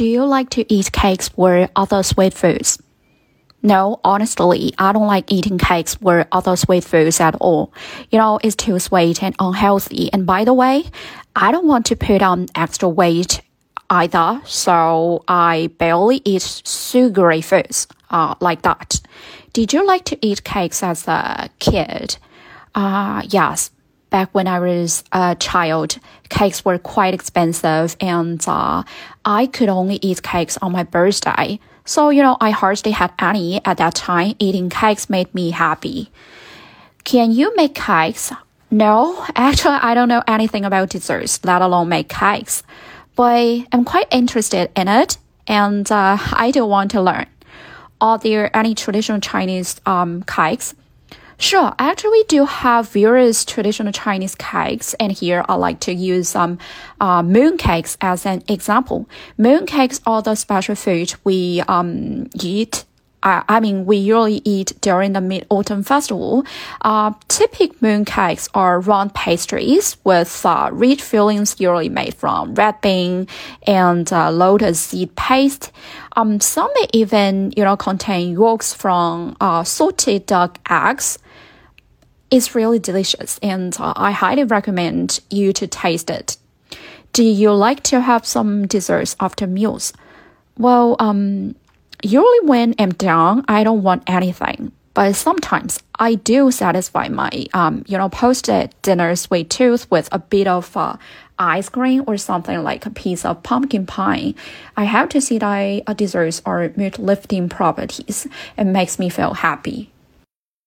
Do you like to eat cakes or other sweet foods? No, honestly, I don't like eating cakes or other sweet foods at all. You know, it's too sweet and unhealthy. And by the way, I don't want to put on extra weight either, so I barely eat sugary foods uh, like that. Did you like to eat cakes as a kid? Uh, yes. Back when I was a child, cakes were quite expensive and uh, I could only eat cakes on my birthday. So, you know, I hardly had any at that time. Eating cakes made me happy. Can you make cakes? No, actually, I don't know anything about desserts, let alone make cakes. But I'm quite interested in it and uh, I do want to learn. Are there any traditional Chinese um, cakes? Sure, actually, we do have various traditional Chinese cakes, and here I like to use some uh, moon cakes as an example. Moon cakes are the special food we um, eat I, mean, we usually eat during the Mid Autumn Festival. Uh, typical moon cakes are round pastries with uh, rich fillings, usually made from red bean and uh, lotus seed paste. Um, some may even, you know, contain yolks from uh, salted duck eggs. It's really delicious, and uh, I highly recommend you to taste it. Do you like to have some desserts after meals? Well, um, Usually when I'm down, I don't want anything. But sometimes I do satisfy my, um, you know, post-dinner dinner sweet tooth with a bit of uh, ice cream or something like a piece of pumpkin pie. I have to say that uh, desserts are mood lifting properties. It makes me feel happy.